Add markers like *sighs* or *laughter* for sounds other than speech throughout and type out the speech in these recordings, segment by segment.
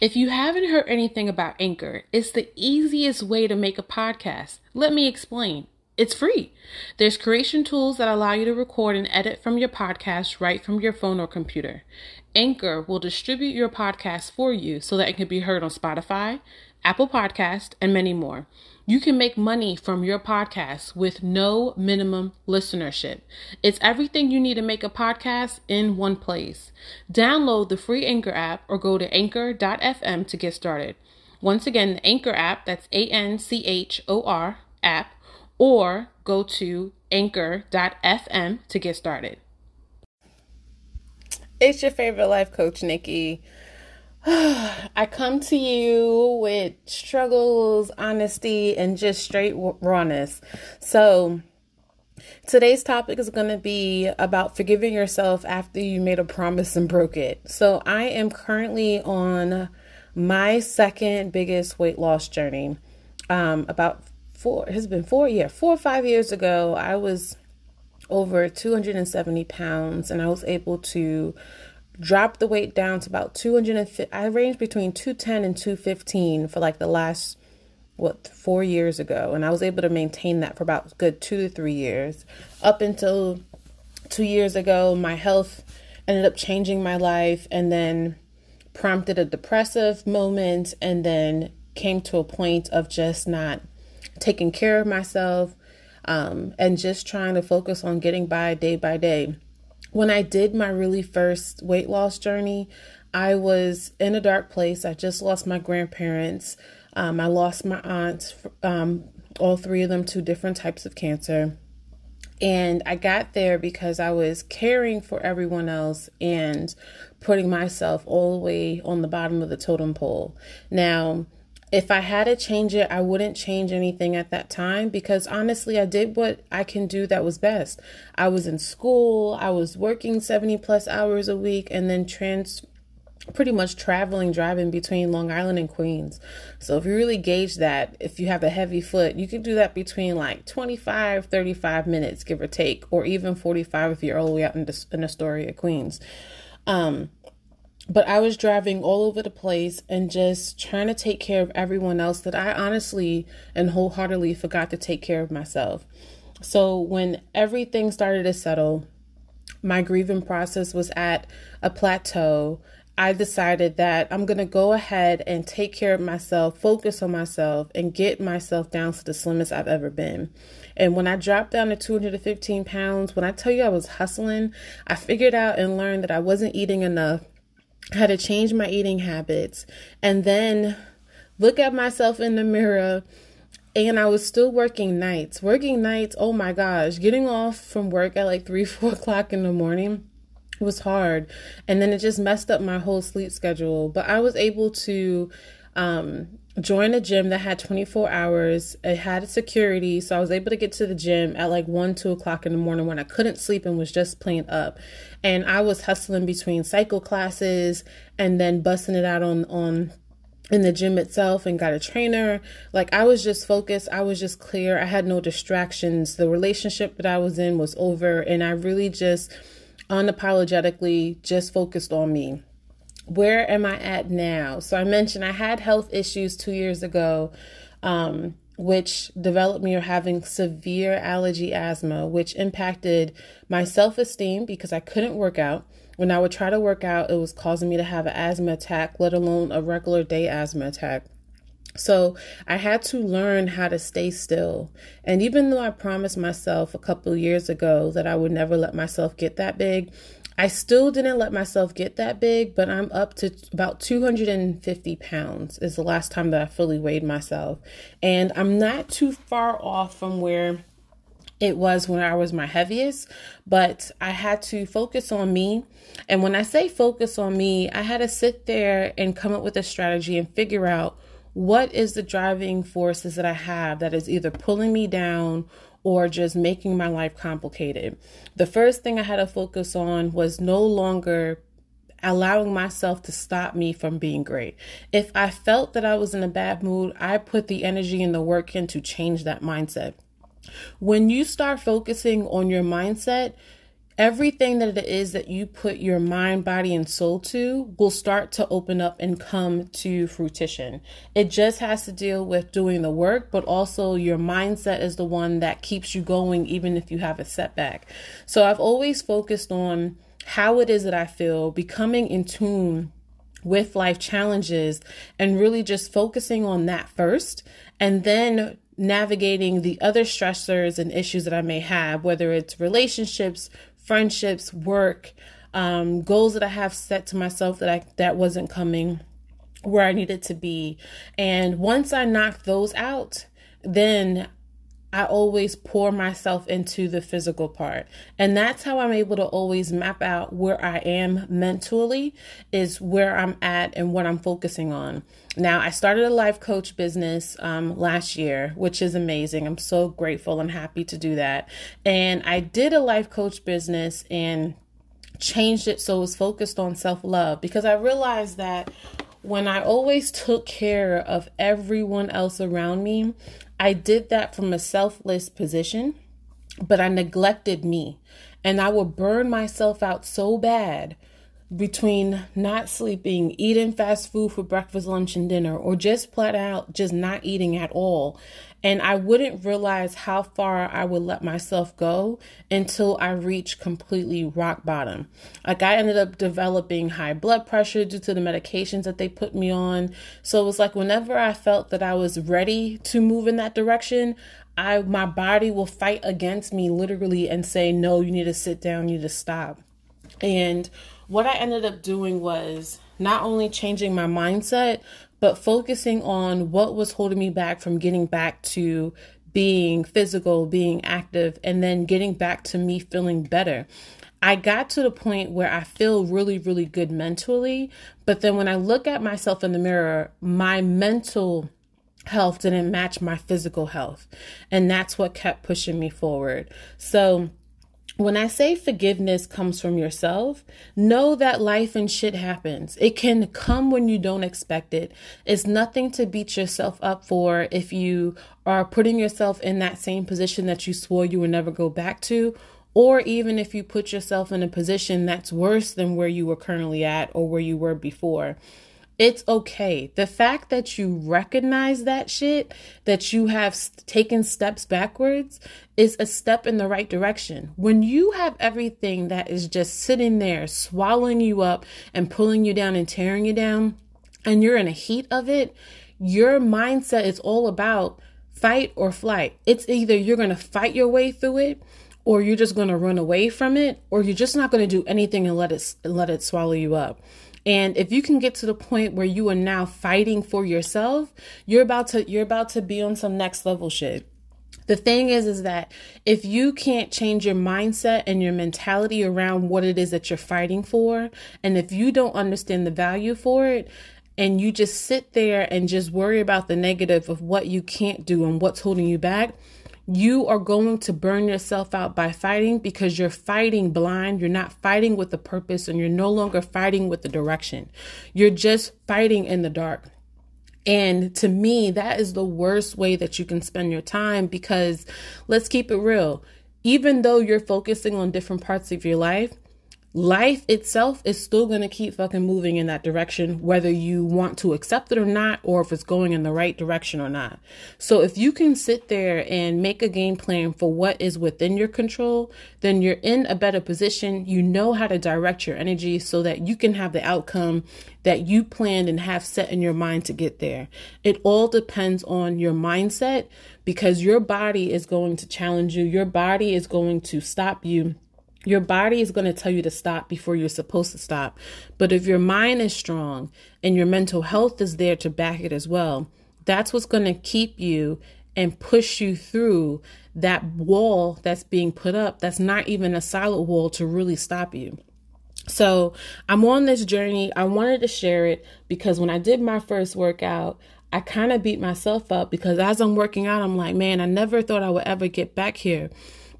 If you haven't heard anything about Anchor, it's the easiest way to make a podcast. Let me explain. It's free. There's creation tools that allow you to record and edit from your podcast right from your phone or computer. Anchor will distribute your podcast for you so that it can be heard on Spotify, Apple Podcast, and many more. You can make money from your podcast with no minimum listenership. It's everything you need to make a podcast in one place. Download the free Anchor app or go to anchor.fm to get started. Once again, the Anchor app, that's A N C H O R app, or go to anchor.fm to get started. It's your favorite life coach, Nikki. *sighs* I come to you with struggles, honesty, and just straight rawness. So, today's topic is going to be about forgiving yourself after you made a promise and broke it. So, I am currently on my second biggest weight loss journey. Um, about four, has been four, yeah, four or five years ago, I was over 270 pounds and I was able to dropped the weight down to about 250 i ranged between 210 and 215 for like the last what four years ago and i was able to maintain that for about good two to three years. Up until two years ago my health ended up changing my life and then prompted a depressive moment and then came to a point of just not taking care of myself um, and just trying to focus on getting by day by day when I did my really first weight loss journey, I was in a dark place. I just lost my grandparents. Um, I lost my aunts, um, all three of them to different types of cancer. And I got there because I was caring for everyone else and putting myself all the way on the bottom of the totem pole. Now, if I had to change it, I wouldn't change anything at that time because honestly, I did what I can do that was best. I was in school, I was working 70 plus hours a week, and then trans pretty much traveling driving between Long Island and Queens. So if you really gauge that, if you have a heavy foot, you can do that between like 25, 35 minutes give or take or even 45 if you're all the way out in, in Astoria, Queens. Um but I was driving all over the place and just trying to take care of everyone else that I honestly and wholeheartedly forgot to take care of myself. So when everything started to settle, my grieving process was at a plateau. I decided that I'm going to go ahead and take care of myself, focus on myself, and get myself down to the slimmest I've ever been. And when I dropped down to 215 pounds, when I tell you I was hustling, I figured out and learned that I wasn't eating enough had to change my eating habits and then look at myself in the mirror and I was still working nights. Working nights, oh my gosh, getting off from work at like three, *laughs* four o'clock in the morning was hard. And then it just messed up my whole sleep schedule. But I was able to um, join a gym that had 24 hours. It had security, so I was able to get to the gym at like 1, 2 o'clock in the morning when I couldn't sleep and was just plain up. And I was hustling between cycle classes and then busting it out on, on in the gym itself and got a trainer. Like I was just focused, I was just clear. I had no distractions. The relationship that I was in was over and I really just unapologetically just focused on me where am I at now? So I mentioned I had health issues two years ago, um, which developed me or having severe allergy asthma, which impacted my self esteem because I couldn't work out. When I would try to work out, it was causing me to have an asthma attack, let alone a regular day asthma attack. So I had to learn how to stay still. And even though I promised myself a couple years ago that I would never let myself get that big, I still didn't let myself get that big, but I'm up to about 250 pounds, is the last time that I fully weighed myself. And I'm not too far off from where it was when I was my heaviest, but I had to focus on me. And when I say focus on me, I had to sit there and come up with a strategy and figure out what is the driving forces that I have that is either pulling me down or just making my life complicated. The first thing I had to focus on was no longer allowing myself to stop me from being great. If I felt that I was in a bad mood, I put the energy and the work in to change that mindset. When you start focusing on your mindset, everything that it is that you put your mind, body, and soul to will start to open up and come to fruition. It just has to deal with doing the work, but also your mindset is the one that keeps you going, even if you have a setback. So I've always focused on how it is that I feel, becoming in tune with life challenges, and really just focusing on that first. And then navigating the other stressors and issues that I may have, whether it's relationships, friendships, work, um, goals that I have set to myself that I that wasn't coming where I needed to be. And once I knocked those out, then I always pour myself into the physical part. And that's how I'm able to always map out where I am mentally, is where I'm at and what I'm focusing on. Now, I started a life coach business um, last year, which is amazing. I'm so grateful and happy to do that. And I did a life coach business and changed it so it was focused on self love because I realized that when I always took care of everyone else around me, I did that from a selfless position, but I neglected me. And I would burn myself out so bad between not sleeping, eating fast food for breakfast, lunch, and dinner, or just flat out just not eating at all. And I wouldn't realize how far I would let myself go until I reached completely rock bottom. Like I ended up developing high blood pressure due to the medications that they put me on. So it was like whenever I felt that I was ready to move in that direction, I my body will fight against me literally and say, "No, you need to sit down, you need to stop." And what I ended up doing was not only changing my mindset, but focusing on what was holding me back from getting back to being physical, being active, and then getting back to me feeling better. I got to the point where I feel really, really good mentally. But then when I look at myself in the mirror, my mental health didn't match my physical health. And that's what kept pushing me forward. So, when I say forgiveness comes from yourself, know that life and shit happens. It can come when you don't expect it. It's nothing to beat yourself up for if you are putting yourself in that same position that you swore you would never go back to, or even if you put yourself in a position that's worse than where you were currently at or where you were before. It's okay. The fact that you recognize that shit, that you have taken steps backwards, is a step in the right direction. When you have everything that is just sitting there, swallowing you up and pulling you down and tearing you down, and you're in a heat of it, your mindset is all about fight or flight. It's either you're going to fight your way through it or you're just going to run away from it or you're just not going to do anything and let it let it swallow you up. And if you can get to the point where you are now fighting for yourself, you're about to you're about to be on some next level shit. The thing is is that if you can't change your mindset and your mentality around what it is that you're fighting for, and if you don't understand the value for it, and you just sit there and just worry about the negative of what you can't do and what's holding you back, you are going to burn yourself out by fighting because you're fighting blind. You're not fighting with the purpose and you're no longer fighting with the direction. You're just fighting in the dark. And to me, that is the worst way that you can spend your time because let's keep it real. Even though you're focusing on different parts of your life, life itself is still going to keep fucking moving in that direction, whether you want to accept it or not, or if it's going in the right direction or not. So if you can sit there and make a game plan for what is within your control, then you're in a better position. You know how to direct your energy so that you can have the outcome that you planned and have set in your mind to get there. It all depends on your mindset because your body is going to challenge you. Your body is going to stop you your body is going to tell you to stop before you're supposed to stop. But if your mind is strong and your mental health is there to back it as well, that's what's going to keep you and push you through that wall that's being put up that's not even a solid wall to really stop you. So, I'm on this journey. I wanted to share it because when I did my first workout, I kind of beat myself up because as I'm working out, I'm like, man, I never thought I would ever get back here.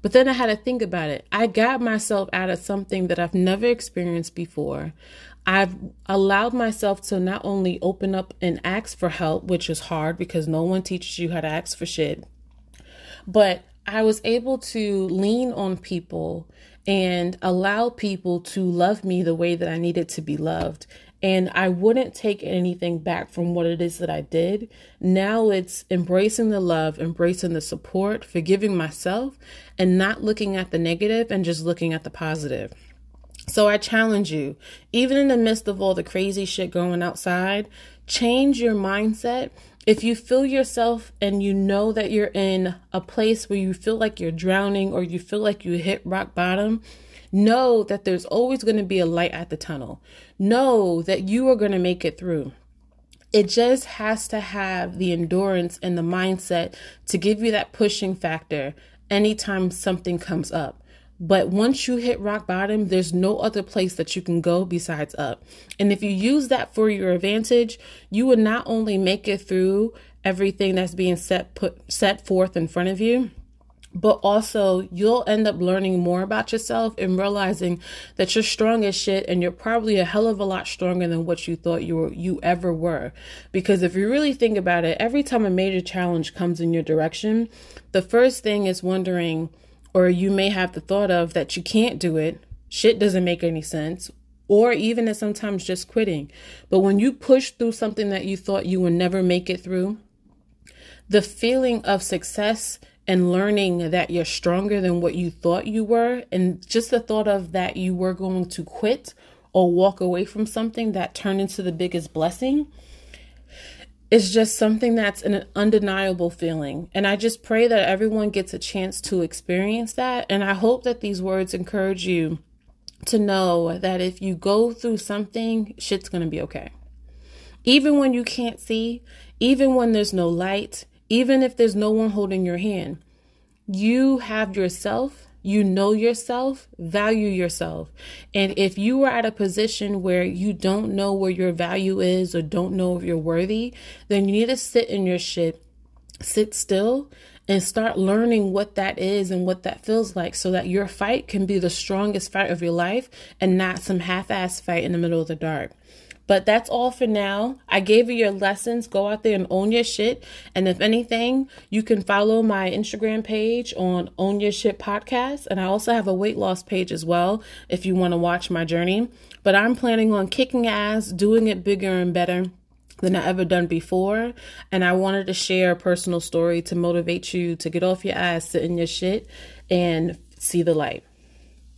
But then I had to think about it. I got myself out of something that I've never experienced before. I've allowed myself to not only open up and ask for help, which is hard because no one teaches you how to ask for shit, but I was able to lean on people and allow people to love me the way that I needed to be loved. And I wouldn't take anything back from what it is that I did. Now it's embracing the love, embracing the support, forgiving myself, and not looking at the negative and just looking at the positive. So I challenge you, even in the midst of all the crazy shit going outside, change your mindset. If you feel yourself and you know that you're in a place where you feel like you're drowning or you feel like you hit rock bottom, know that there's always going to be a light at the tunnel. Know that you are going to make it through. It just has to have the endurance and the mindset to give you that pushing factor anytime something comes up. But once you hit rock bottom, there's no other place that you can go besides up. And if you use that for your advantage, you will not only make it through everything that's being set put set forth in front of you, but also you'll end up learning more about yourself and realizing that you're strong as shit and you're probably a hell of a lot stronger than what you thought you were you ever were. Because if you really think about it every time a major challenge comes in your direction the first thing is wondering or you may have the thought of that you can't do it, shit doesn't make any sense, or even at sometimes just quitting. But when you push through something that you thought you would never make it through, the feeling of success and learning that you're stronger than what you thought you were, and just the thought of that you were going to quit or walk away from something that turned into the biggest blessing is just something that's an undeniable feeling. And I just pray that everyone gets a chance to experience that. And I hope that these words encourage you to know that if you go through something, shit's to be okay. Even when you can't see, even when there's no light, even if there's no one holding your hand, you have yourself you know yourself, value yourself. And if you are at a position where you don't know where your value is or don't know if you're worthy, then you need to sit in your shit, sit still, and start learning what that is and what that feels like so that your fight can be the strongest fight of your life and not some half ass fight in the middle of the dark. But that's all for now. I gave you your lessons. Go out there and own your shit. And if anything, you can follow my Instagram page on Own Your Shit Podcast. And I also have a weight loss page as well if you want to watch my journey. But I'm planning on kicking ass, doing it bigger and better than I ever done before. And I wanted to share a personal story to motivate you to get off your ass, sit in your shit, and see the light.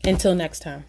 Until next time.